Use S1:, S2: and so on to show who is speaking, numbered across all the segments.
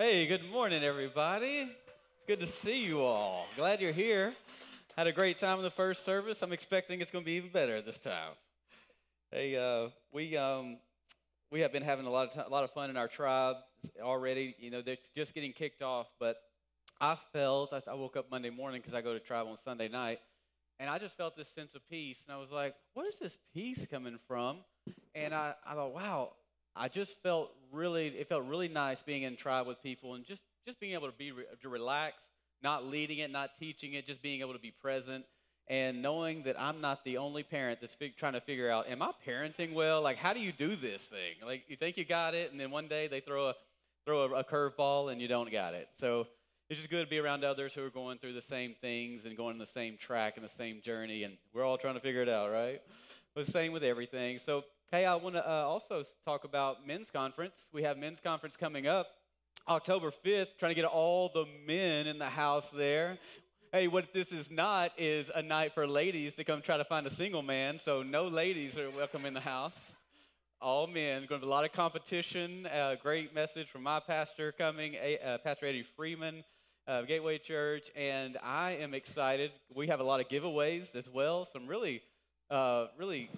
S1: Hey, good morning, everybody. It's good to see you all. Glad you're here. Had a great time in the first service. I'm expecting it's going to be even better this time. Hey, uh, we um, we have been having a lot of t- a lot of fun in our tribe already. You know, they're just getting kicked off, but I felt I woke up Monday morning because I go to tribe on Sunday night, and I just felt this sense of peace, and I was like, "Where's this peace coming from?" And I, I thought, "Wow." I just felt really, it felt really nice being in tribe with people and just, just being able to be to relax, not leading it, not teaching it, just being able to be present and knowing that I'm not the only parent that's trying to figure out, am I parenting well? Like, how do you do this thing? Like, you think you got it, and then one day they throw a throw a, a curveball and you don't got it. So it's just good to be around others who are going through the same things and going the same track and the same journey, and we're all trying to figure it out, right? But same with everything. So Hey, I want to uh, also talk about men's conference. We have men's conference coming up October 5th, trying to get all the men in the house there. Hey, what this is not is a night for ladies to come try to find a single man, so no ladies are welcome in the house. All men. Going to be a lot of competition. A great message from my pastor coming, uh, Pastor Eddie Freeman. Uh, Gateway Church, and I am excited. We have a lot of giveaways as well. Some really, uh, really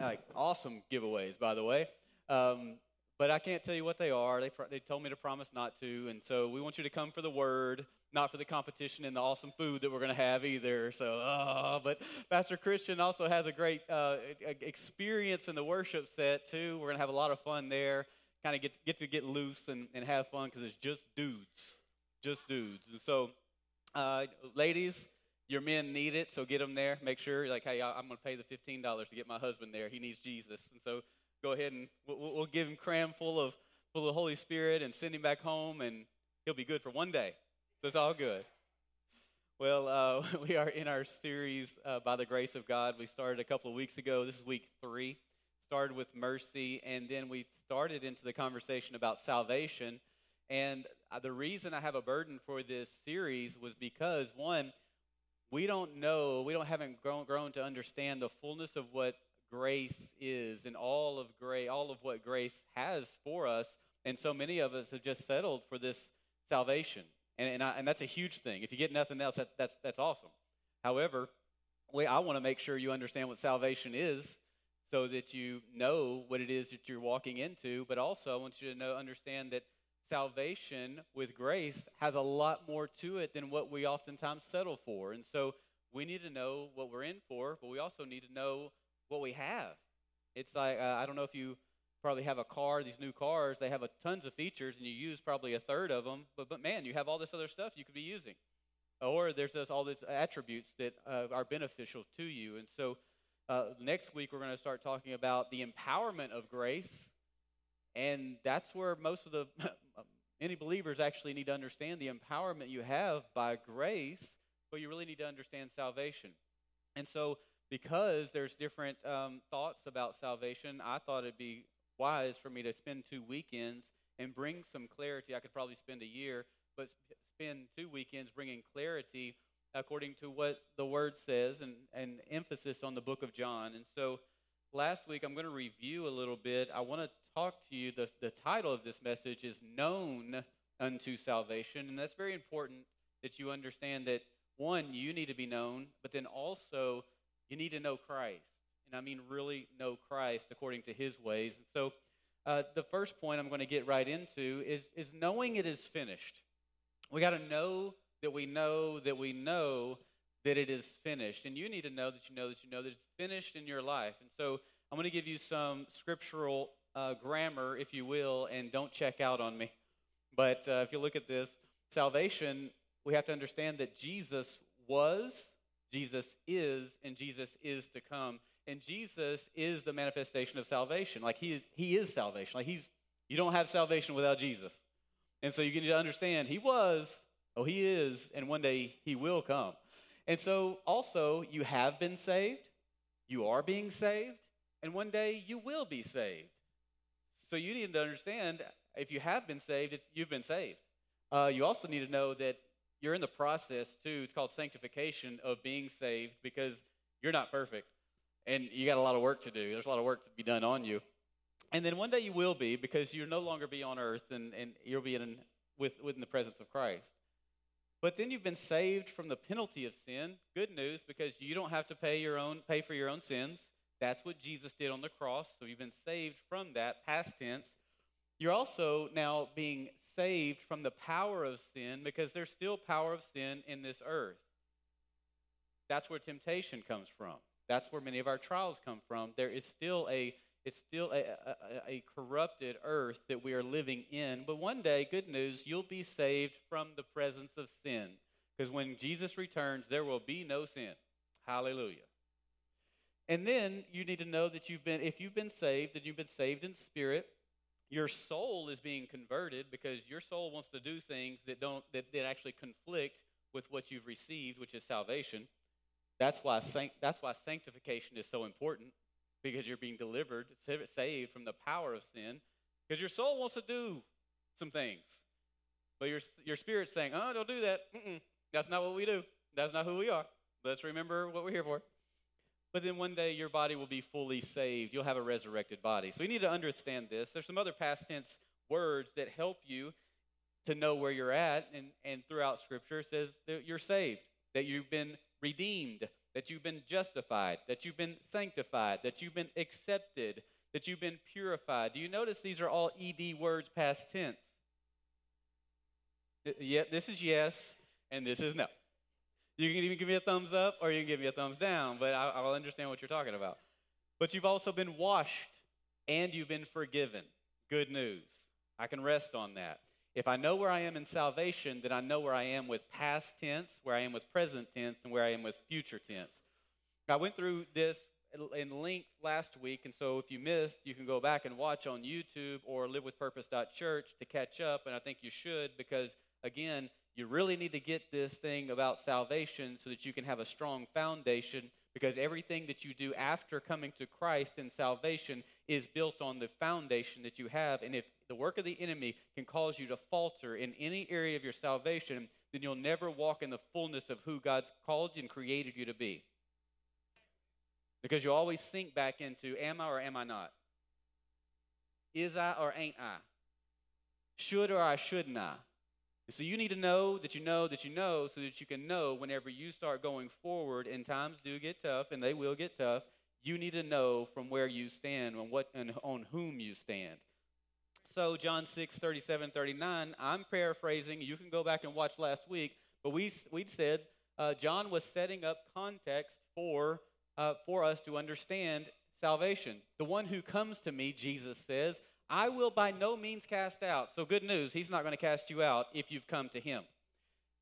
S1: like awesome giveaways, by the way. Um, but I can't tell you what they are. They, they told me to promise not to. And so we want you to come for the word, not for the competition and the awesome food that we're going to have either. So, uh, but Pastor Christian also has a great uh, experience in the worship set, too. We're going to have a lot of fun there. Kind of get, get to get loose and, and have fun because it's just dudes. Just dudes. And so, uh, ladies, your men need it, so get them there. Make sure, like, hey, I'm going to pay the $15 to get my husband there. He needs Jesus. And so go ahead and we'll, we'll give him cram full of, full of Holy Spirit and send him back home, and he'll be good for one day. So it's all good. Well, uh, we are in our series, uh, By the Grace of God. We started a couple of weeks ago. This is week three. Started with mercy, and then we started into the conversation about salvation. And uh, the reason I have a burden for this series was because, one, we don't know, we don't haven't grown, grown to understand the fullness of what grace is and all of grace, all of what grace has for us. And so many of us have just settled for this salvation. And, and, I, and that's a huge thing. If you get nothing else, that's, that's, that's awesome. However, we, I want to make sure you understand what salvation is so that you know what it is that you're walking into. But also, I want you to know, understand that salvation with grace has a lot more to it than what we oftentimes settle for. And so we need to know what we're in for, but we also need to know what we have. It's like, uh, I don't know if you probably have a car, these new cars, they have a, tons of features and you use probably a third of them, but, but man, you have all this other stuff you could be using. Or there's just all these attributes that uh, are beneficial to you. And so uh, next week, we're going to start talking about the empowerment of grace and that's where most of the many believers actually need to understand the empowerment you have by grace, but you really need to understand salvation. And so, because there's different um, thoughts about salvation, I thought it'd be wise for me to spend two weekends and bring some clarity. I could probably spend a year, but spend two weekends bringing clarity according to what the word says and, and emphasis on the book of John. And so, last week I'm going to review a little bit. I want to talk to you. The, the title of this message is Known Unto Salvation. And that's very important that you understand that, one, you need to be known, but then also you need to know Christ. And I mean, really know Christ according to his ways. And so, uh, the first point I'm going to get right into is, is knowing it is finished. We got to know that we know that we know that it is finished. And you need to know that you know that you know that it's finished in your life. And so I'm going to give you some scriptural uh, grammar, if you will, and don't check out on me. But uh, if you look at this, salvation, we have to understand that Jesus was, Jesus is, and Jesus is to come. And Jesus is the manifestation of salvation. Like he is, he is salvation. Like he's, you don't have salvation without Jesus. And so you need to understand he was, oh, he is, and one day he will come. And so also, you have been saved, you are being saved, and one day you will be saved. So you need to understand if you have been saved, you've been saved. Uh, you also need to know that you're in the process, too. It's called sanctification of being saved because you're not perfect and you got a lot of work to do. There's a lot of work to be done on you. And then one day you will be because you'll no longer be on earth and, and you'll be in with, within the presence of Christ. But then you've been saved from the penalty of sin. Good news because you don't have to pay your own pay for your own sins. That's what Jesus did on the cross. So you've been saved from that past tense. You're also now being saved from the power of sin because there's still power of sin in this earth. That's where temptation comes from. That's where many of our trials come from. There is still a it's still a, a, a, corrupted earth that we are living in. But one day, good news, you'll be saved from the presence of sin. Because when Jesus returns, there will be no sin. Hallelujah. And then you need to know that you've been, if you've been saved, that you've been saved in spirit, your soul is being converted because your soul wants to do things that don't that, that actually conflict with what you've received, which is salvation. That's why that's why sanctification is so important because you're being delivered, saved from the power of sin, because your soul wants to do some things. But your, your spirit's saying, oh, don't do that. Mm-mm. That's not what we do. That's not who we are. Let's remember what we're here for. But then one day your body will be fully saved. You'll have a resurrected body. So you need to understand this. There's some other past tense words that help you to know where you're at. And, and throughout Scripture, says that you're saved, that you've been redeemed, that you've been justified, that you've been sanctified, that you've been accepted, that you've been purified. Do you notice these are all ED words past tense? Yeah, this is yes, and this is no. You can even give me a thumbs up or you can give me a thumbs down, but I, will understand what you're talking about. But you've also been washed and you've been forgiven. Good news. I can rest on that. If I know where I am in salvation, then I know where I am with past tense, where I am with present tense, and where I am with future tense. I went through this in length last week, and so if you missed, you can go back and watch on YouTube or livewithpurpose.church to catch up, and I think you should because, again, you really need to get this thing about salvation so that you can have a strong foundation because everything that you do after coming to Christ in salvation is built on the foundation that you have. And if the work of the enemy can cause you to falter in any area of your salvation, then you'll never walk in the fullness of who God's called you and created you to be. Because you always sink back into am I or am I not? Is I or ain't I? Should or I shouldn't I? So you need to know that you know that you know so that you can know whenever you start going forward and times do get tough and they will get tough, you need to know from where you stand and what and on whom you stand. So John 6, 37, 39, I'm paraphrasing. You can go back and watch last week, but we we said uh, John was setting up context for uh, for us to understand salvation. The one who comes to me, Jesus says, I will by no means cast out. So, good news, he's not going to cast you out if you've come to him.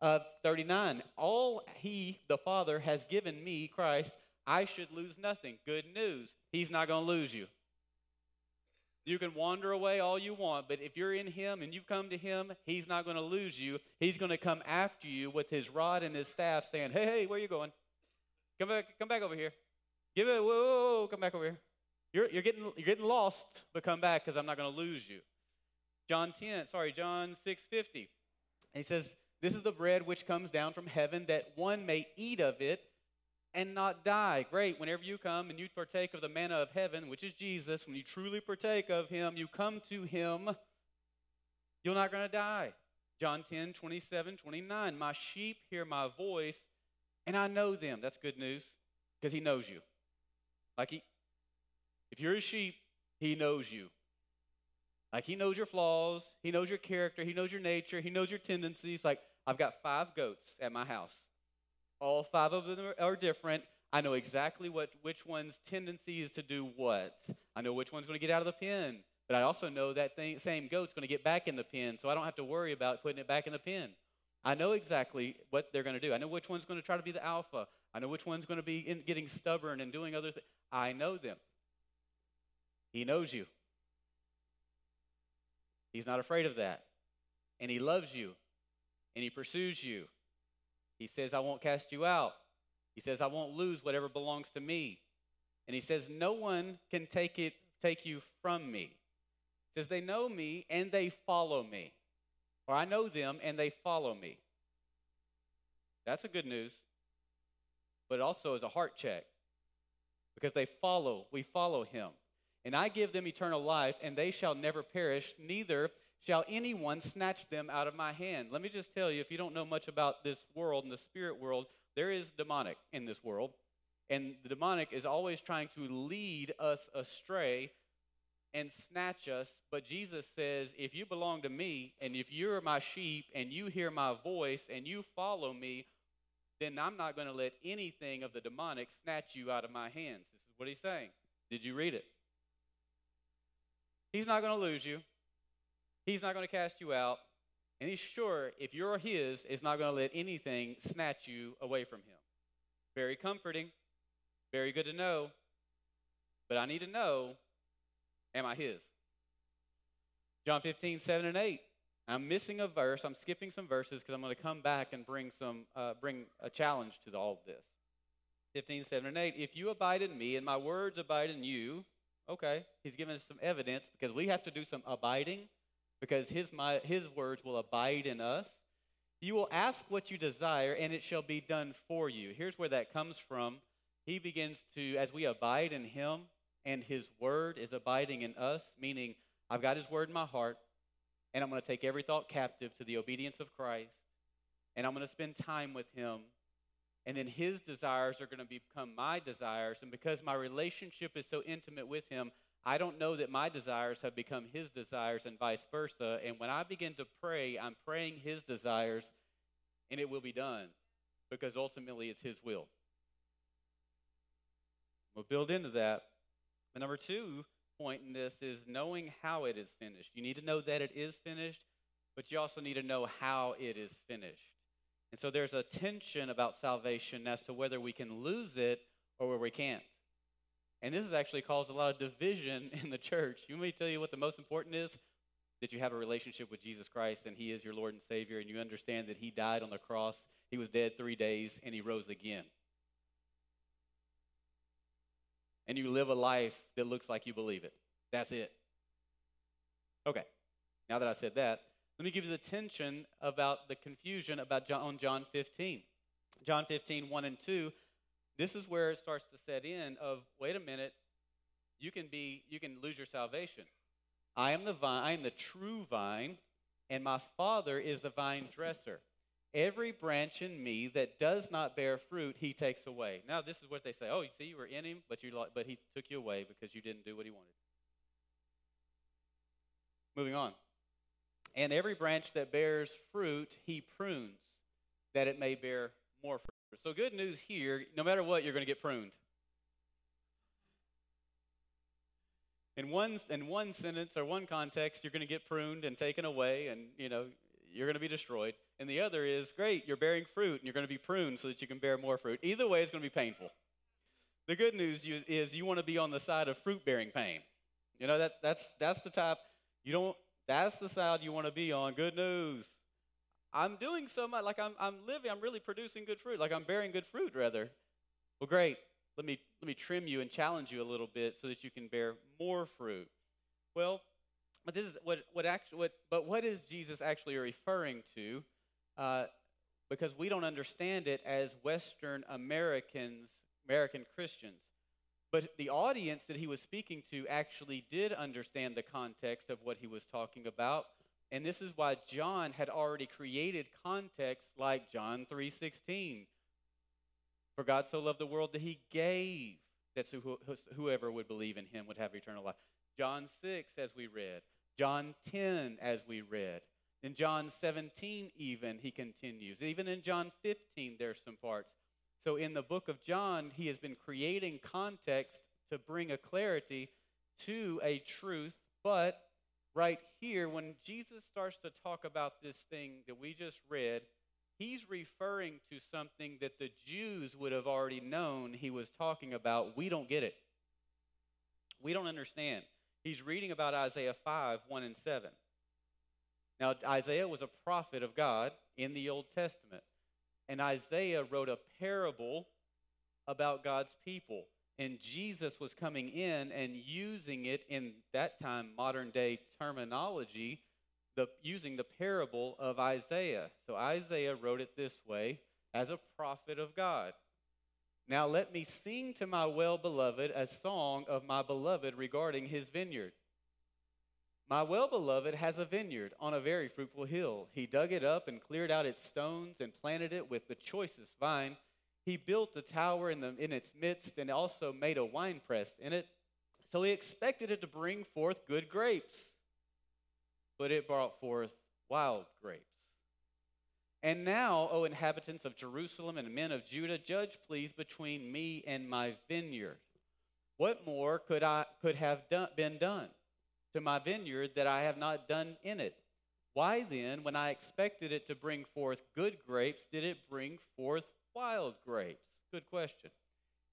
S1: Uh, 39, all he, the Father, has given me, Christ, I should lose nothing. Good news, he's not going to lose you. You can wander away all you want, but if you're in Him and you've come to Him, He's not going to lose you. He's going to come after you with His rod and His staff, saying, "Hey, hey, where are you going? Come back, come back over here. Give it, whoa, whoa, whoa come back over here. You're, you're, getting, you're getting lost, but come back because I'm not going to lose you. John 10, sorry, John 6 50. He says, This is the bread which comes down from heaven, that one may eat of it and not die. Great. Whenever you come and you partake of the manna of heaven, which is Jesus, when you truly partake of him, you come to him, you're not going to die. John 10, 27, 29. My sheep hear my voice, and I know them. That's good news because he knows you. Like he, if you're a sheep, he knows you. Like he knows your flaws, he knows your character, he knows your nature, he knows your tendencies. Like I've got five goats at my house. All five of them are different. I know exactly what which one's tendency is to do what. I know which one's going to get out of the pen, but I also know that thing, same goat's going to get back in the pen, so I don't have to worry about putting it back in the pen. I know exactly what they're going to do. I know which one's going to try to be the alpha. I know which one's going to be in, getting stubborn and doing other things. I know them. He knows you. He's not afraid of that. And He loves you. And He pursues you. He says, I won't cast you out. He says, I won't lose whatever belongs to me. And He says, No one can take it, take you from me. He says, They know me and they follow me. Or I know them and they follow me. That's a good news. But it also is a heart check because they follow, we follow him. And I give them eternal life, and they shall never perish, neither shall anyone snatch them out of my hand. Let me just tell you if you don't know much about this world and the spirit world, there is demonic in this world. And the demonic is always trying to lead us astray and snatch us. But Jesus says, if you belong to me and if you're my sheep and you hear my voice and you follow me, then I'm not going to let anything of the demonic snatch you out of my hands. This is what he's saying. Did you read it? He's not going to lose you. He's not going to cast you out. And he's sure if you're his, is not going to let anything snatch you away from him. Very comforting. Very good to know. But I need to know am I his? John 15, 7 and 8. I'm missing a verse. I'm skipping some verses because I'm going to come back and bring some uh, bring a challenge to all of this. 15, 7 and 8. If you abide in me and my words abide in you, okay, he's giving us some evidence because we have to do some abiding because his, my, his words will abide in us. You will ask what you desire and it shall be done for you. Here's where that comes from. He begins to, as we abide in him and his word is abiding in us, meaning I've got his word in my heart and I'm going to take every thought captive to the obedience of Christ, and I'm going to spend time with Him. And then His desires are going to become my desires. And because my relationship is so intimate with Him, I don't know that my desires have become His desires and vice versa. And when I begin to pray, I'm praying His desires, and it will be done because ultimately it's His will. We'll build into that. But number two, point in this is knowing how it is finished. You need to know that it is finished, but you also need to know how it is finished. And so there's a tension about salvation as to whether we can lose it or where we can't. And this has actually caused a lot of division in the church. You want me to tell you what the most important is? That you have a relationship with Jesus Christ and He is your Lord and Savior, and you understand that He died on the cross, He was dead three days, and He rose again. and you live a life that looks like you believe it. That's it. Okay, now that I said that, let me give you the tension about the confusion about John, John 15. John 15, 1 and 2, this is where it starts to set in of, wait a minute, you can be, you can lose your salvation. I am the vine, I am the true vine, and my father is the vine dresser. Every branch in me that does not bear fruit, he takes away. Now, this is what they say. Oh, you see, you were in him, but you but he took you away because you didn't do what he wanted. Moving on. And every branch that bears fruit, he prunes, that it may bear more fruit. So, good news here no matter what, you're going to get pruned. In one, in one sentence or one context, you're going to get pruned and taken away, and you know you're going to be destroyed. And the other is, great, you're bearing fruit and you're going to be pruned so that you can bear more fruit. Either way, it's going to be painful. The good news is you want to be on the side of fruit bearing pain. You know, that, that's, that's the type, you don't, that's the side you want to be on. Good news. I'm doing so much, like I'm, I'm living, I'm really producing good fruit, like I'm bearing good fruit, rather. Well, great. Let me, let me trim you and challenge you a little bit so that you can bear more fruit. Well, but this is what, what actually, what, but what is Jesus actually referring to? Uh, because we don't understand it as Western Americans, American Christians. But the audience that he was speaking to actually did understand the context of what he was talking about. And this is why John had already created context like John 3:16. For God so loved the world that he gave that whoever would believe in him would have eternal life. John 6 as we read. John 10 as we read. In John 17, even, he continues. Even in John 15, there's some parts. So in the book of John, he has been creating context to bring a clarity to a truth. But right here, when Jesus starts to talk about this thing that we just read, he's referring to something that the Jews would have already known he was talking about. We don't get it. We don't understand. He's reading about Isaiah 5 1 and 7. Now, Isaiah was a prophet of God in the Old Testament. And Isaiah wrote a parable about God's people. And Jesus was coming in and using it in that time, modern day terminology, the, using the parable of Isaiah. So Isaiah wrote it this way as a prophet of God. Now let me sing to my well beloved a song of my beloved regarding his vineyard. My well beloved has a vineyard on a very fruitful hill. He dug it up and cleared out its stones and planted it with the choicest vine. He built a tower in, the, in its midst and also made a winepress in it. So he expected it to bring forth good grapes, but it brought forth wild grapes. And now, O inhabitants of Jerusalem and men of Judah, judge please between me and my vineyard. What more could I could have done, been done to my vineyard that I have not done in it? Why then, when I expected it to bring forth good grapes, did it bring forth wild grapes? Good question.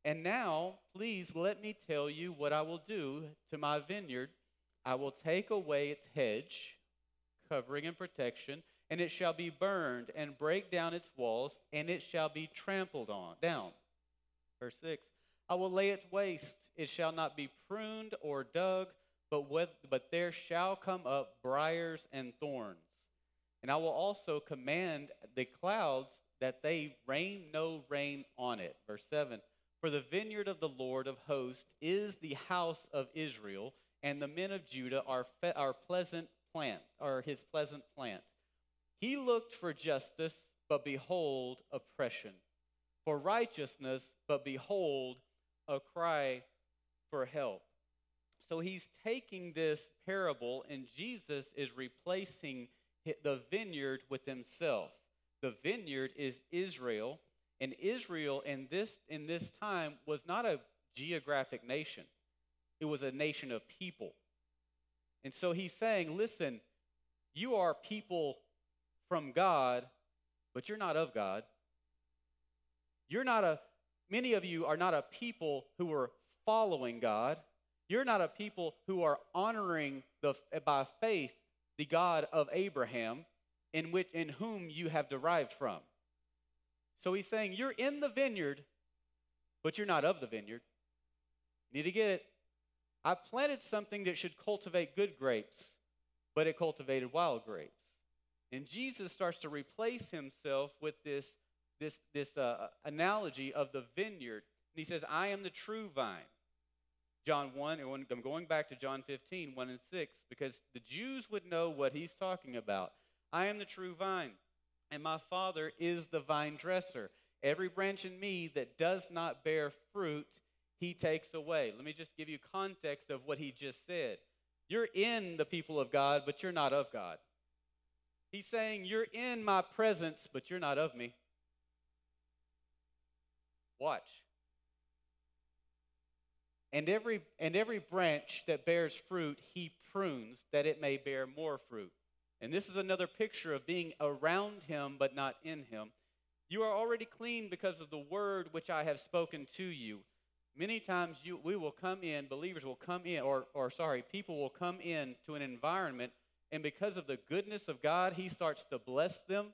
S1: And now, please let me tell you what I will do to my vineyard. I will take away its hedge, covering and protection, and it shall be burned, and break down its walls, and it shall be trampled on down. Verse 6 I will lay it waste, it shall not be pruned or dug, but, with, but there shall come up briars and thorns. And I will also command the clouds that they rain no rain on it. Verse 7 For the vineyard of the Lord of hosts is the house of Israel, and the men of Judah are, fe- are pleasant plant, or his pleasant plant. He looked for justice, but behold, oppression. For righteousness, but behold, a cry for help. So he's taking this parable, and Jesus is replacing the vineyard with himself. The vineyard is Israel, and Israel in this, in this time was not a geographic nation, it was a nation of people. And so he's saying, listen, you are people from God, but you're not of God. You're not a Many of you are not a people who are following God. You're not a people who are honoring the, by faith the God of Abraham, in which in whom you have derived from. So he's saying you're in the vineyard, but you're not of the vineyard. You need to get it. I planted something that should cultivate good grapes, but it cultivated wild grapes. And Jesus starts to replace himself with this this, this uh, analogy of the vineyard. And he says, I am the true vine. John 1, and I'm going back to John 15, 1 and 6, because the Jews would know what he's talking about. I am the true vine, and my Father is the vine dresser. Every branch in me that does not bear fruit, he takes away. Let me just give you context of what he just said. You're in the people of God, but you're not of God. He's saying, You're in my presence, but you're not of me. Watch. And every, and every branch that bears fruit, he prunes that it may bear more fruit. And this is another picture of being around him but not in him. You are already clean because of the word which I have spoken to you. Many times you, we will come in, believers will come in, or, or sorry, people will come in to an environment, and because of the goodness of God, he starts to bless them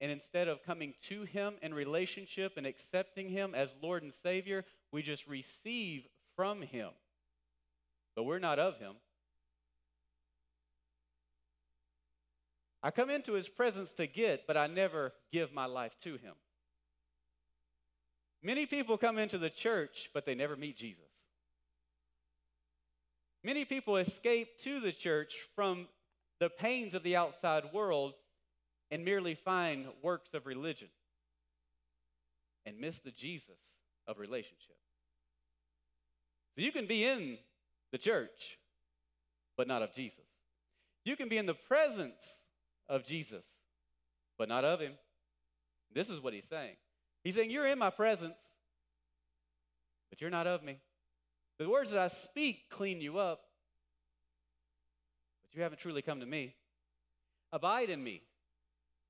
S1: and instead of coming to Him in relationship and accepting Him as Lord and Savior, we just receive from Him. But we're not of Him. I come into His presence to get, but I never give my life to Him. Many people come into the church, but they never meet Jesus. Many people escape to the church from the pains of the outside world and merely find works of religion and miss the Jesus of relationship. So you can be in the church, but not of Jesus. You can be in the presence of Jesus, but not of him. This is what he's saying. He's saying, You're in my presence, but you're not of me. The words that I speak clean you up, but you haven't truly come to me. Abide in me.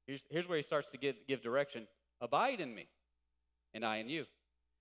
S1: Here's, here's where he starts to give, give direction Abide in me, and I in you.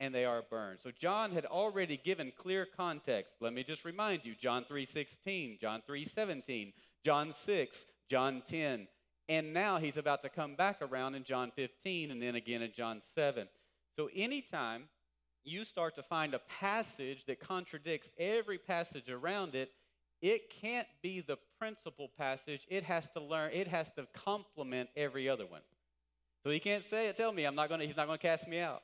S1: and they are burned. So John had already given clear context. Let me just remind you, John 3:16, John 3:17, John 6, John 10. And now he's about to come back around in John 15 and then again in John 7. So anytime you start to find a passage that contradicts every passage around it, it can't be the principal passage. It has to learn, it has to complement every other one. So he can't say it, tell me I'm not gonna he's not gonna cast me out.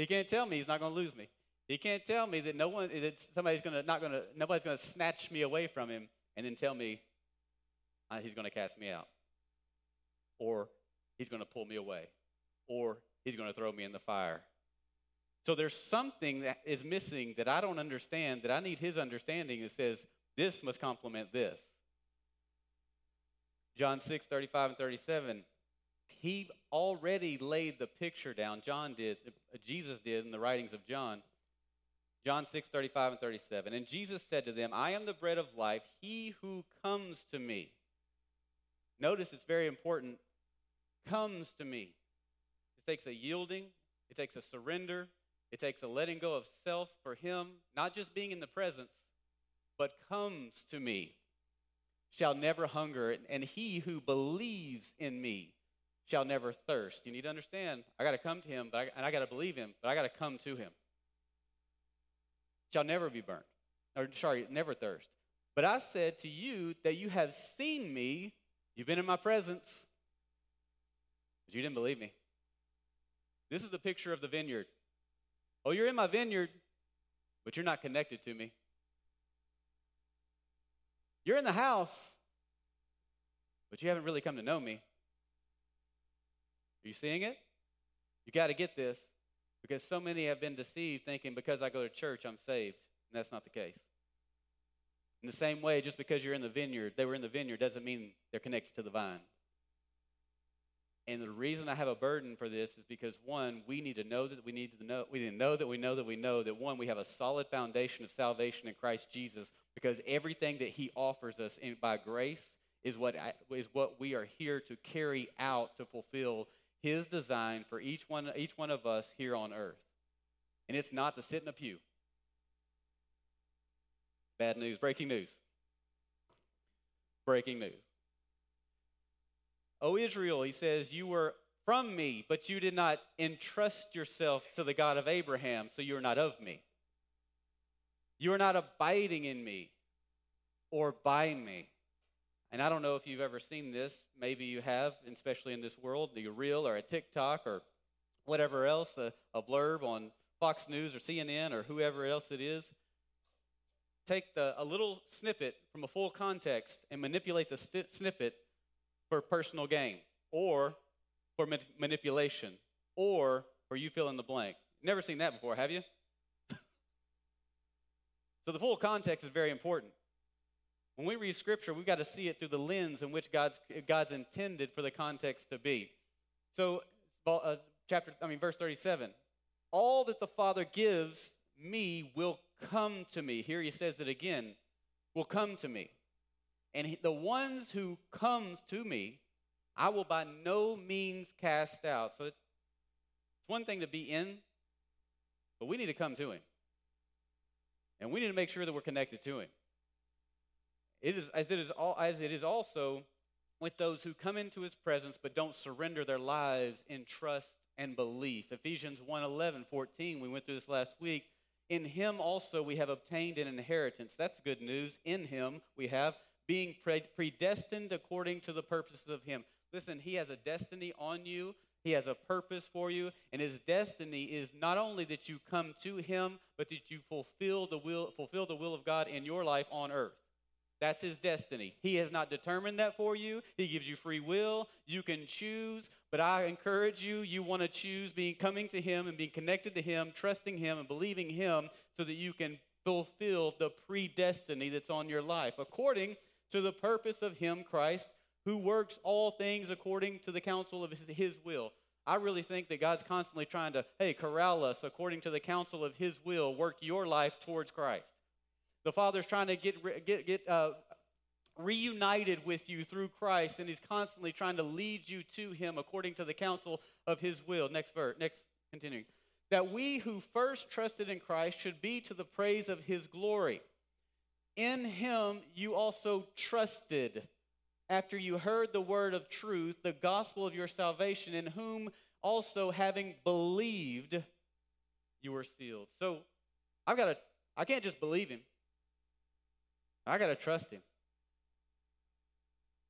S1: He can't tell me he's not gonna lose me. He can't tell me that no one that somebody's gonna not gonna nobody's gonna snatch me away from him and then tell me uh, he's gonna cast me out. Or he's gonna pull me away. Or he's gonna throw me in the fire. So there's something that is missing that I don't understand, that I need his understanding that says this must complement this. John 6, 35 and 37. He already laid the picture down. John did, uh, Jesus did in the writings of John. John 6, 35 and 37. And Jesus said to them, I am the bread of life. He who comes to me. Notice it's very important. Comes to me. It takes a yielding, it takes a surrender, it takes a letting go of self for Him, not just being in the presence, but comes to me shall never hunger, and he who believes in me shall never thirst. You need to understand, I got to come to him, but I, and I got to believe him, but I got to come to him. Shall never be burnt, or sorry, never thirst. But I said to you that you have seen me, you've been in my presence, but you didn't believe me. This is the picture of the vineyard. Oh, you're in my vineyard, but you're not connected to me. You're in the house, but you haven't really come to know me. Are you seeing it? You got to get this because so many have been deceived thinking because I go to church, I'm saved. And that's not the case. In the same way, just because you're in the vineyard, they were in the vineyard, doesn't mean they're connected to the vine. And the reason I have a burden for this is because one, we need to know that we need to know, we need to know that we know that we know that one, we have a solid foundation of salvation in Christ Jesus because everything that He offers us in, by grace is what, is what we are here to carry out to fulfill His design for each one, each one of us here on earth. And it's not to sit in a pew. Bad news, breaking news. Breaking news. O Israel, he says, you were from me, but you did not entrust yourself to the God of Abraham, so you are not of me. You are not abiding in me or by me. And I don't know if you've ever seen this. Maybe you have, especially in this world, the reel or a TikTok or whatever else, a, a blurb on Fox News or CNN or whoever else it is. Take the, a little snippet from a full context and manipulate the st- snippet for personal gain or for ma- manipulation or for you fill in the blank. Never seen that before, have you? so the full context is very important. When we read scripture, we've got to see it through the lens in which God's, God's intended for the context to be. So, uh, chapter, I mean, verse 37 All that the Father gives me will come to me. Here he says it again will come to me. And he, the ones who comes to me, I will by no means cast out. So it's one thing to be in, but we need to come to him. And we need to make sure that we're connected to him. It is as it is all as it is also with those who come into his presence but don't surrender their lives in trust and belief. Ephesians 1 11, 14, we went through this last week. In him also we have obtained an inheritance. That's good news. In him we have being predestined according to the purposes of Him. Listen, He has a destiny on you, He has a purpose for you, and His destiny is not only that you come to Him, but that you fulfill the will, fulfill the will of God in your life on earth. That's his destiny. He has not determined that for you. He gives you free will. You can choose, but I encourage you, you want to choose being coming to him and being connected to him, trusting him and believing him so that you can fulfill the predestiny that's on your life according to the purpose of Him, Christ, who works all things according to the counsel of His, his will. I really think that God's constantly trying to, hey, corral us according to the counsel of His will, work your life towards Christ. The Father's trying to get, get, get uh, reunited with you through Christ, and He's constantly trying to lead you to Him according to the counsel of His will. Next verse, next, continuing. That we who first trusted in Christ should be to the praise of His glory. In him you also trusted after you heard the word of truth, the gospel of your salvation, in whom also having believed, you were sealed. So I've got to, I can't just believe him. I got to trust him.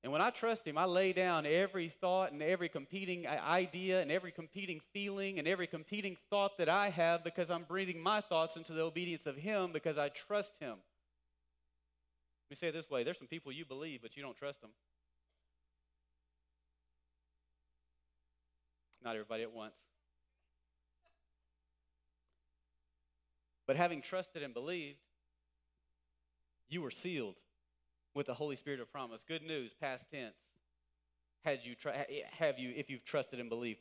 S1: And when I trust Him, I lay down every thought and every competing uh, idea and every competing feeling and every competing thought that I have because I'm breathing my thoughts into the obedience of Him because I trust Him. Let me say it this way there's some people you believe, but you don't trust them. Not everybody at once. But having trusted and believed, you were sealed with the Holy Spirit of promise. Good news, past tense. Had you have you if you've trusted and believed?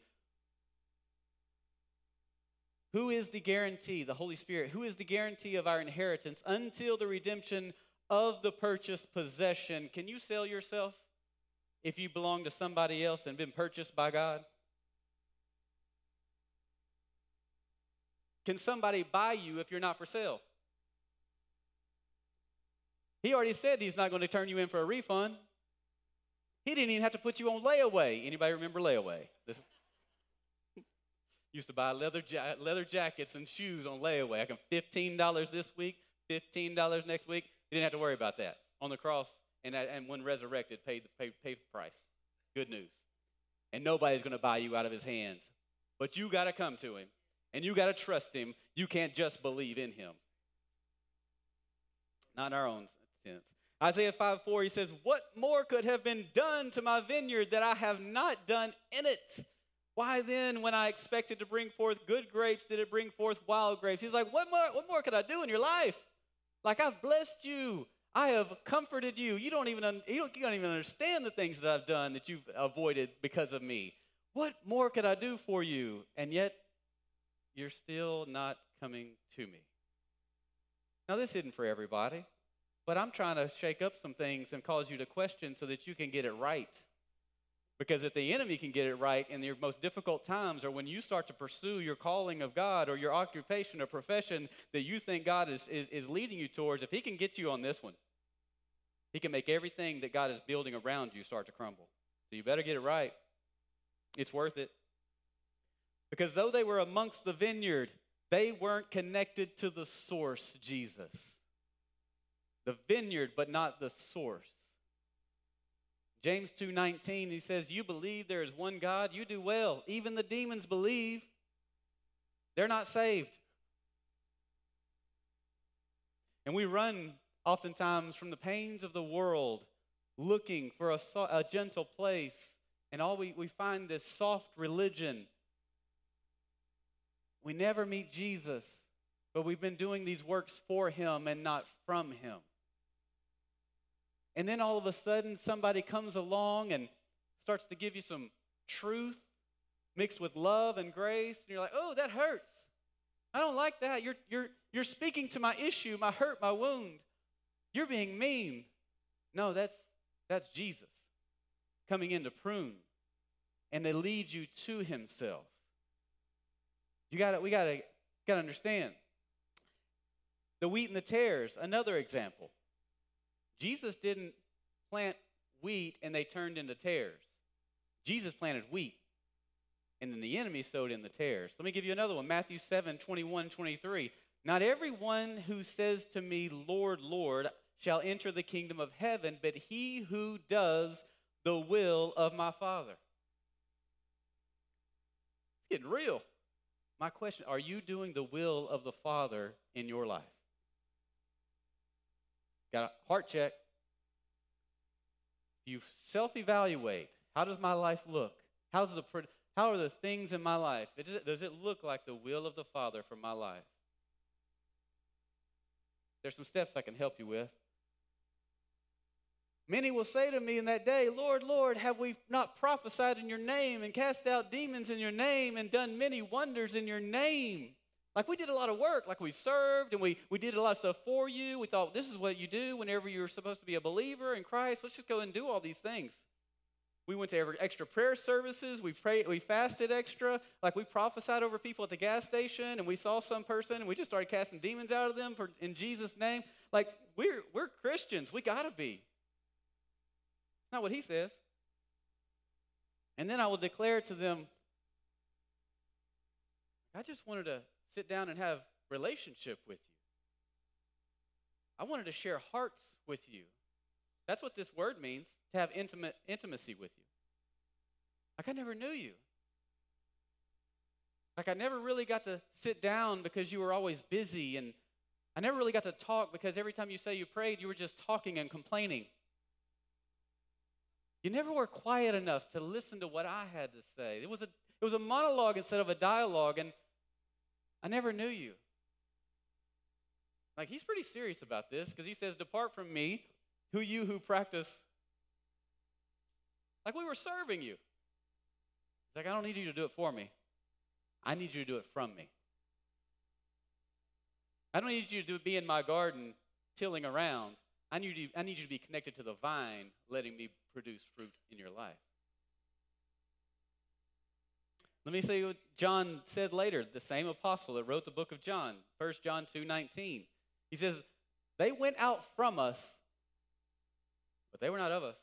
S1: Who is the guarantee? The Holy Spirit. Who is the guarantee of our inheritance until the redemption of the purchased possession? Can you sell yourself if you belong to somebody else and been purchased by God? Can somebody buy you if you're not for sale? He already said he's not going to turn you in for a refund. He didn't even have to put you on layaway. Anybody remember layaway? This, used to buy leather ja- leather jackets and shoes on layaway. I can fifteen dollars this week, fifteen dollars next week. He didn't have to worry about that on the cross, and and when resurrected, paid the paid, paid the price. Good news. And nobody's going to buy you out of his hands, but you got to come to him, and you got to trust him. You can't just believe in him. Not our own sense. Isaiah 5 4, he says, What more could have been done to my vineyard that I have not done in it? Why then, when I expected to bring forth good grapes, did it bring forth wild grapes? He's like, What more, what more could I do in your life? Like, I've blessed you. I have comforted you. You don't even you don't, you don't even understand the things that I've done that you've avoided because of me. What more could I do for you? And yet, you're still not coming to me. Now, this isn't for everybody. But I'm trying to shake up some things and cause you to question so that you can get it right. Because if the enemy can get it right in your most difficult times, or when you start to pursue your calling of God or your occupation or profession that you think God is, is, is leading you towards, if he can get you on this one, he can make everything that God is building around you start to crumble. So you better get it right. It's worth it. Because though they were amongst the vineyard, they weren't connected to the source, Jesus the vineyard but not the source. James 2:19 he says you believe there is one God you do well even the demons believe they're not saved. And we run oftentimes from the pains of the world looking for a, a gentle place and all we, we find this soft religion. We never meet Jesus, but we've been doing these works for him and not from him. And then all of a sudden, somebody comes along and starts to give you some truth mixed with love and grace. And you're like, oh, that hurts. I don't like that. You're, you're, you're speaking to my issue, my hurt, my wound. You're being mean. No, that's, that's Jesus coming in to prune and to lead you to himself. You got we got to, got to understand. The wheat and the tares, another example. Jesus didn't plant wheat and they turned into tares. Jesus planted wheat, and then the enemy sowed in the tares. Let me give you another one Matthew 7 21 23. Not everyone who says to me, Lord, Lord, shall enter the kingdom of heaven, but he who does the will of my Father. It's getting real. My question are you doing the will of the Father in your life? Got a heart check. You self evaluate. How does my life look? How's the, how are the things in my life? Does it look like the will of the Father for my life? There's some steps I can help you with. Many will say to me in that day, Lord, Lord, have we not prophesied in your name and cast out demons in your name and done many wonders in your name? Like we did a lot of work, like we served and we, we did a lot of stuff for you. We thought this is what you do whenever you're supposed to be a believer in Christ. Let's just go and do all these things. We went to every extra prayer services. We prayed, we fasted extra. Like we prophesied over people at the gas station, and we saw some person, and we just started casting demons out of them for in Jesus' name. Like we're we're Christians. We gotta be. Not what he says. And then I will declare to them, I just wanted to sit down and have relationship with you. I wanted to share hearts with you. That's what this word means, to have intimate intimacy with you. Like I never knew you. Like I never really got to sit down because you were always busy and I never really got to talk because every time you say you prayed, you were just talking and complaining. You never were quiet enough to listen to what I had to say. It was a, it was a monologue instead of a dialogue, and I never knew you. Like, he's pretty serious about this because he says, Depart from me, who you who practice. Like, we were serving you. He's like, I don't need you to do it for me. I need you to do it from me. I don't need you to be in my garden tilling around. I need, you, I need you to be connected to the vine, letting me produce fruit in your life. Let me say what John said later, the same apostle that wrote the book of John, 1 John 2 19. He says, They went out from us, but they were not of us.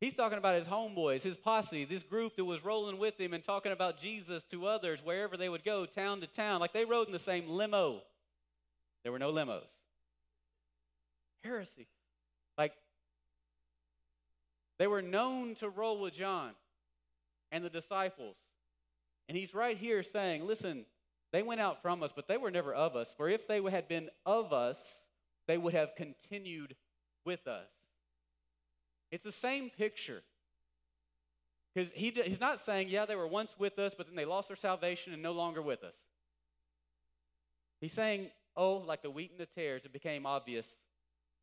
S1: He's talking about his homeboys, his posse, this group that was rolling with him and talking about Jesus to others wherever they would go, town to town. Like they rode in the same limo. There were no limos. Heresy. Like, they were known to roll with John and the disciples. And he's right here saying, listen, they went out from us, but they were never of us. For if they had been of us, they would have continued with us. It's the same picture. Because he, he's not saying, yeah, they were once with us, but then they lost their salvation and no longer with us. He's saying, oh, like the wheat and the tares, it became obvious.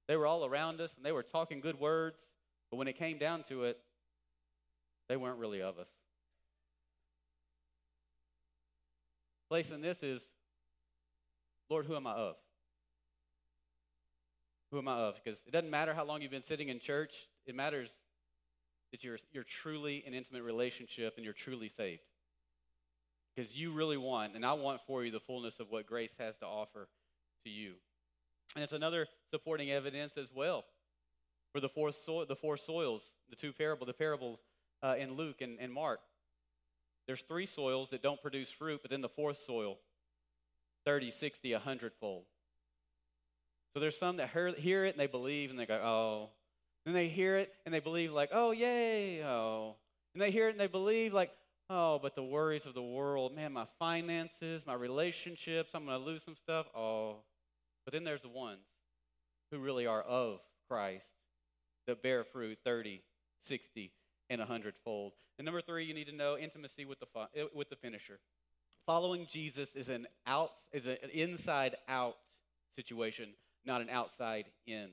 S1: They were all around us and they were talking good words, but when it came down to it, they weren't really of us. Place in this is, Lord, who am I of? Who am I of? Because it doesn't matter how long you've been sitting in church, it matters that you're, you're truly in intimate relationship and you're truly saved. Because you really want, and I want for you the fullness of what grace has to offer to you. And it's another supporting evidence as well for the four, so- the four soils, the two parables, the parables uh, in Luke and, and Mark. There's three soils that don't produce fruit, but then the fourth soil, 30, 60, 100 fold. So there's some that hear it and they believe and they go, oh. Then they hear it and they believe, like, oh, yay, oh. And they hear it and they believe, like, oh, but the worries of the world, man, my finances, my relationships, I'm going to lose some stuff. Oh, but then there's the ones who really are of Christ that bear fruit 30, 60, and a hundredfold. And number three, you need to know intimacy with the, eh, with the finisher. Following Jesus is an out is an inside out situation, not an outside in.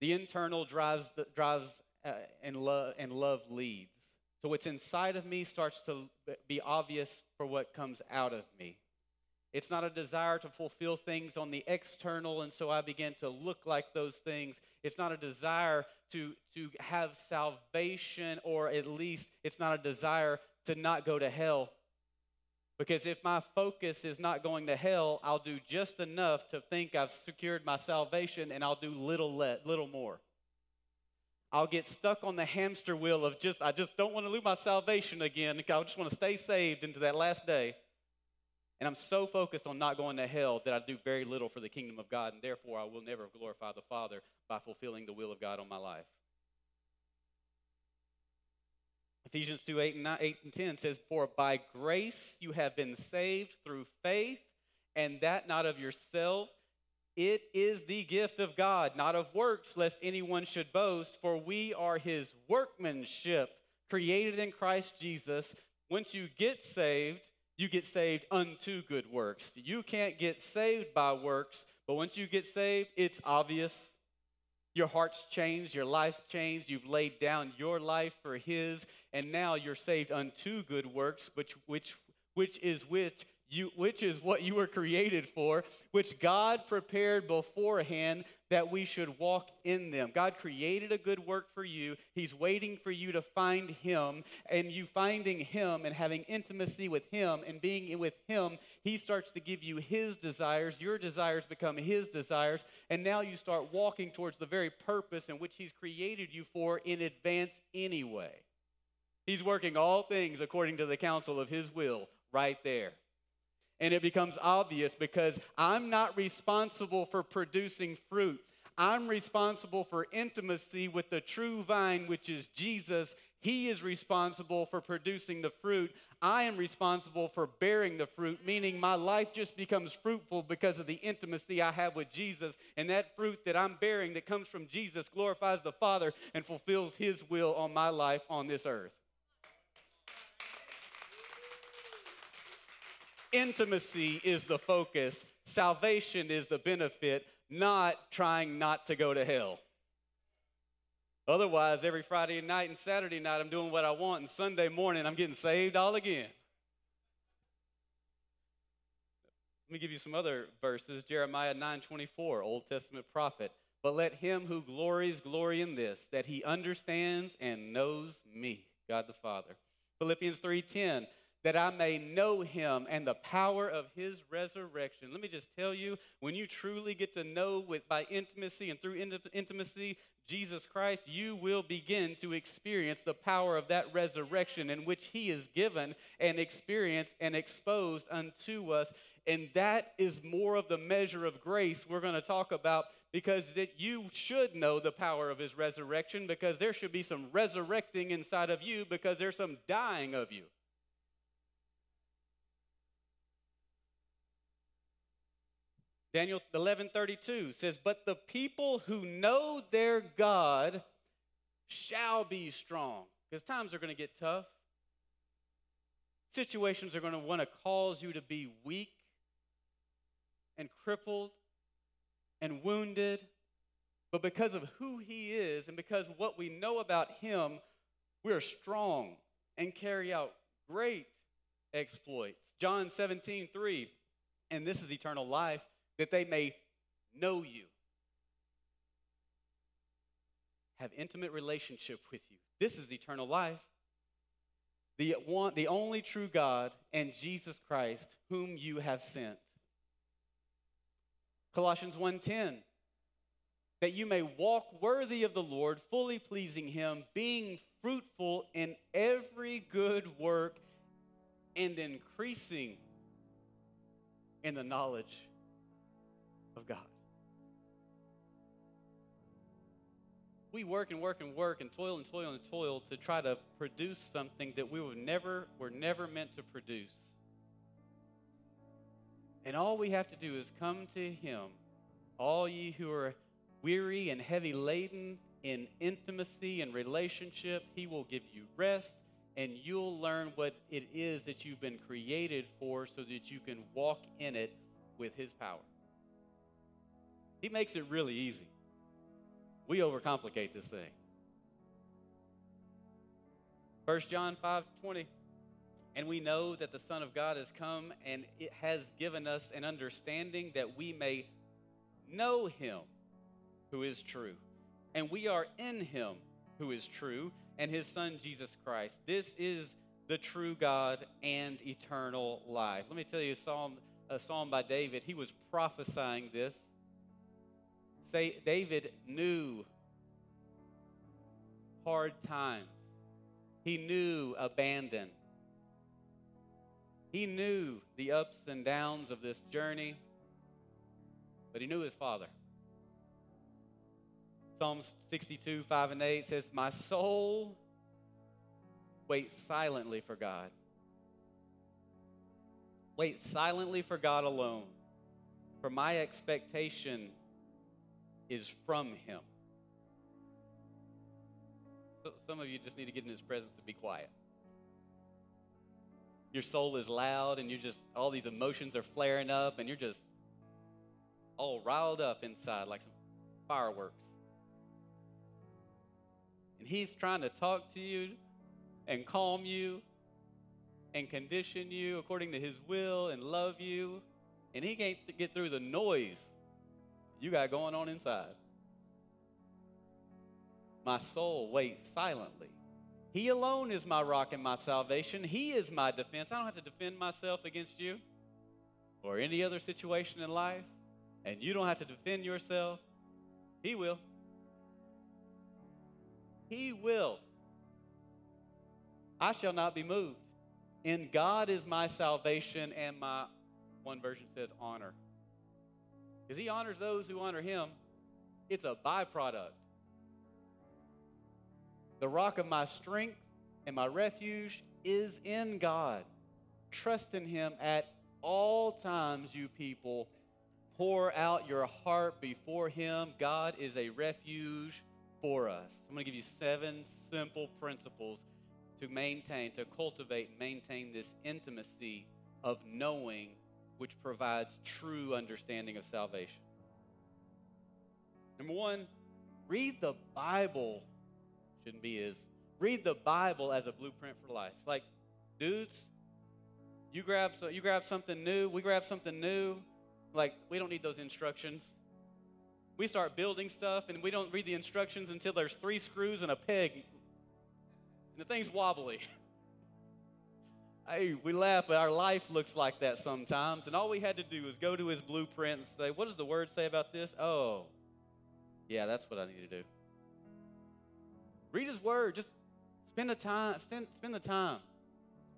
S1: The internal drives the, drives uh, and love and love leads. So what's inside of me starts to be obvious for what comes out of me. It's not a desire to fulfill things on the external, and so I begin to look like those things. It's not a desire to, to have salvation, or at least it's not a desire to not go to hell. Because if my focus is not going to hell, I'll do just enough to think I've secured my salvation, and I'll do little, let, little more. I'll get stuck on the hamster wheel of just, I just don't want to lose my salvation again. I just want to stay saved into that last day. And I'm so focused on not going to hell that I do very little for the kingdom of God, and therefore I will never glorify the Father by fulfilling the will of God on my life. Ephesians 2 8 and, 9, 8 and 10 says, For by grace you have been saved through faith, and that not of yourself. It is the gift of God, not of works, lest anyone should boast, for we are his workmanship, created in Christ Jesus. Once you get saved, you get saved unto good works. You can't get saved by works, but once you get saved, it's obvious. Your heart's changed, your life's changed, you've laid down your life for His, and now you're saved unto good works, which, which, which is which you, which is what you were created for, which God prepared beforehand that we should walk in them. God created a good work for you. He's waiting for you to find Him, and you finding Him and having intimacy with Him and being with Him, He starts to give you His desires. Your desires become His desires, and now you start walking towards the very purpose in which He's created you for in advance anyway. He's working all things according to the counsel of His will right there. And it becomes obvious because I'm not responsible for producing fruit. I'm responsible for intimacy with the true vine, which is Jesus. He is responsible for producing the fruit. I am responsible for bearing the fruit, meaning my life just becomes fruitful because of the intimacy I have with Jesus. And that fruit that I'm bearing that comes from Jesus glorifies the Father and fulfills His will on my life on this earth. Intimacy is the focus, salvation is the benefit, not trying not to go to hell. Otherwise, every Friday night and Saturday night, I'm doing what I want, and Sunday morning, I'm getting saved all again. Let me give you some other verses. Jeremiah 9:24, Old Testament prophet. But let him who glories glory in this, that he understands and knows me, God the Father. Philippians 3:10, that I may know him and the power of his resurrection. Let me just tell you, when you truly get to know with by intimacy and through intimacy Jesus Christ, you will begin to experience the power of that resurrection in which he is given and experienced and exposed unto us. And that is more of the measure of grace we're going to talk about because that you should know the power of his resurrection because there should be some resurrecting inside of you because there's some dying of you. Daniel 11:32 says, "But the people who know their God shall be strong." Because times are going to get tough. Situations are going to want to cause you to be weak and crippled and wounded. But because of who he is and because what we know about him, we are strong and carry out great exploits. John 17, 3, and this is eternal life that they may know you, have intimate relationship with you. This is eternal life. The one, the only true God and Jesus Christ, whom you have sent. Colossians 1:10 that you may walk worthy of the Lord, fully pleasing him, being fruitful in every good work and increasing in the knowledge of God. We work and work and work and toil and toil and toil to try to produce something that we were never were never meant to produce. And all we have to do is come to him, all ye who are weary and heavy laden in intimacy and relationship, he will give you rest and you'll learn what it is that you've been created for so that you can walk in it with his power. He makes it really easy. We overcomplicate this thing. 1 John 5 20. And we know that the Son of God has come and it has given us an understanding that we may know him who is true. And we are in him who is true and his Son Jesus Christ. This is the true God and eternal life. Let me tell you a psalm, a psalm by David. He was prophesying this. David knew hard times. He knew abandon. He knew the ups and downs of this journey, but he knew his father. Psalms 62, 5 and 8 says, My soul waits silently for God. Wait silently for God alone, for my expectation is from Him. So some of you just need to get in His presence and be quiet. Your soul is loud, and you're just, all these emotions are flaring up, and you're just all riled up inside like some fireworks. And He's trying to talk to you and calm you and condition you according to his will and love you. And he can't get through the noise you got going on inside. My soul waits silently. He alone is my rock and my salvation. He is my defense. I don't have to defend myself against you or any other situation in life. And you don't have to defend yourself. He will. He will. I shall not be moved. In God is my salvation and my, one version says, honor. Because He honors those who honor Him. It's a byproduct. The rock of my strength and my refuge is in God. Trust in Him at all times, you people. Pour out your heart before Him. God is a refuge for us. I'm going to give you seven simple principles to maintain, to cultivate, maintain this intimacy of knowing, which provides true understanding of salvation. Number one, read the Bible. Shouldn't be is read the Bible as a blueprint for life. Like, dudes, you grab so you grab something new, we grab something new. Like, we don't need those instructions. We start building stuff and we don't read the instructions until there's three screws and a peg. And the thing's wobbly. hey, we laugh, but our life looks like that sometimes. And all we had to do was go to his blueprint and say, What does the word say about this? Oh, yeah, that's what I need to do. Read his word. Just spend the time. Spend, spend the time.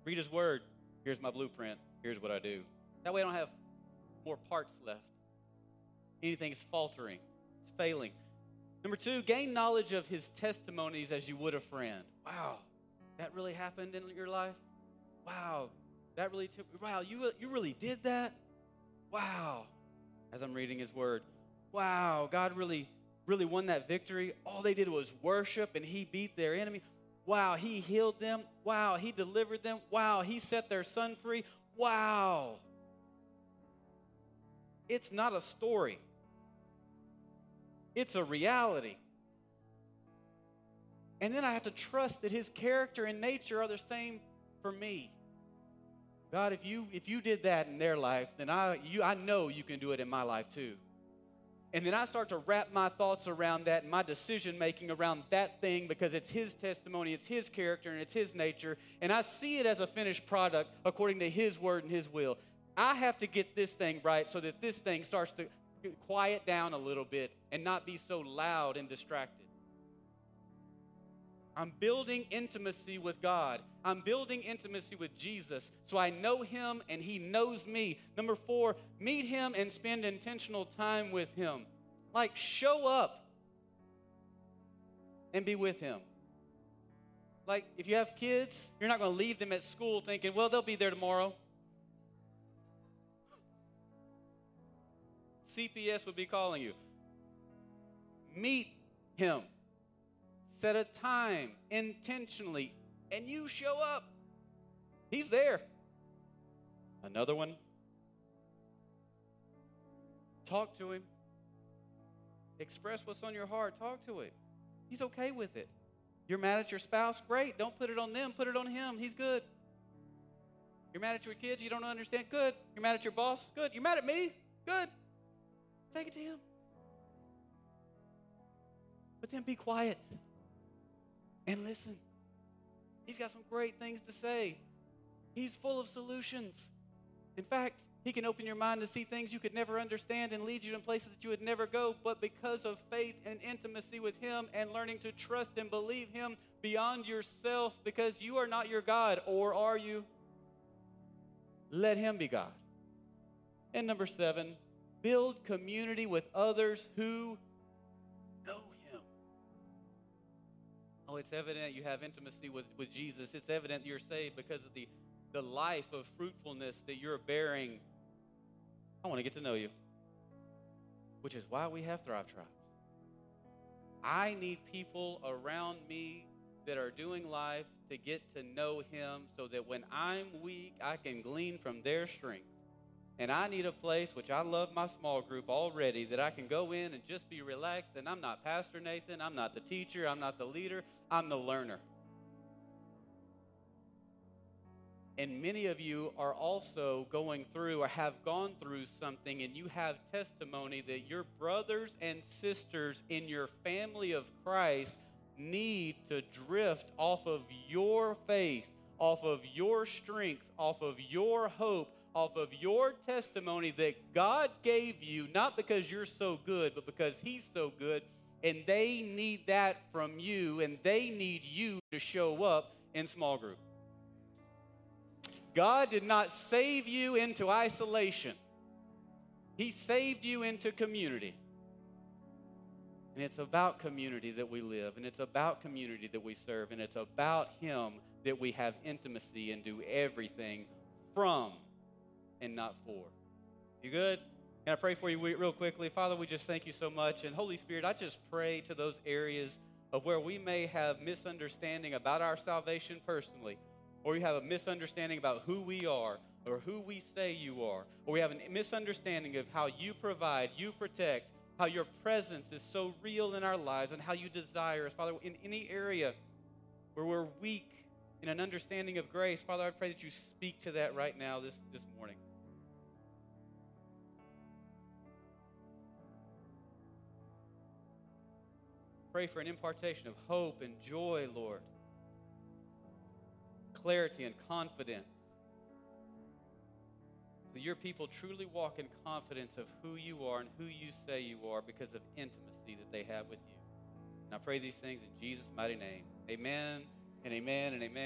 S1: Read his word. Here's my blueprint. Here's what I do. That way I don't have more parts left. Anything's faltering, it's failing. Number two, gain knowledge of his testimonies as you would a friend. Wow, that really happened in your life? Wow, that really, took, wow, you, you really did that? Wow. As I'm reading his word, wow, God really, really won that victory. All they did was worship and he beat their enemy. Wow, he healed them. Wow, he delivered them. Wow, he set their son free. Wow. It's not a story, it's a reality. And then I have to trust that his character and nature are the same for me. God, if you if you did that in their life, then I you I know you can do it in my life too. And then I start to wrap my thoughts around that and my decision making around that thing because it's his testimony, it's his character, and it's his nature. And I see it as a finished product according to his word and his will. I have to get this thing right so that this thing starts to quiet down a little bit and not be so loud and distracted. I'm building intimacy with God. I'm building intimacy with Jesus so I know Him and He knows me. Number four, meet Him and spend intentional time with Him. Like, show up and be with Him. Like, if you have kids, you're not going to leave them at school thinking, well, they'll be there tomorrow. CPS would be calling you. Meet him. Set a time intentionally, and you show up. He's there. Another one. Talk to him. Express what's on your heart. Talk to him. He's okay with it. You're mad at your spouse? Great. Don't put it on them. Put it on him. He's good. You're mad at your kids? You don't understand? Good. You're mad at your boss? Good. You're mad at me? Good. Take it to him. But then be quiet and listen. He's got some great things to say. He's full of solutions. In fact, he can open your mind to see things you could never understand and lead you in places that you would never go. But because of faith and intimacy with Him and learning to trust and believe Him beyond yourself, because you are not your God, or are you? Let Him be God. And number seven, build community with others who It's evident you have intimacy with, with Jesus. It's evident you're saved because of the, the life of fruitfulness that you're bearing. I want to get to know you, which is why we have Thrive Tribes. I need people around me that are doing life to get to know Him so that when I'm weak, I can glean from their strength. And I need a place, which I love my small group already, that I can go in and just be relaxed. And I'm not Pastor Nathan, I'm not the teacher, I'm not the leader, I'm the learner. And many of you are also going through or have gone through something, and you have testimony that your brothers and sisters in your family of Christ need to drift off of your faith, off of your strength, off of your hope, off of your testimony that God gave you, not because you're so good, but because He's so good. And they need that from you, and they need you to show up in small group. God did not save you into isolation, He saved you into community. And it's about community that we live, and it's about community that we serve, and it's about Him that we have intimacy and do everything from and not for. You good? Can I pray for you real quickly? Father, we just thank you so much. And Holy Spirit, I just pray to those areas of where we may have misunderstanding about our salvation personally or you have a misunderstanding about who we are or who we say you are, or we have a misunderstanding of how you provide, you protect, how your presence is so real in our lives, and how you desire us. Father, in any area where we're weak in an understanding of grace, Father, I pray that you speak to that right now this, this morning. Pray for an impartation of hope and joy, Lord clarity and confidence. So your people truly walk in confidence of who you are and who you say you are because of intimacy that they have with you. And I pray these things in Jesus' mighty name. Amen and amen and amen.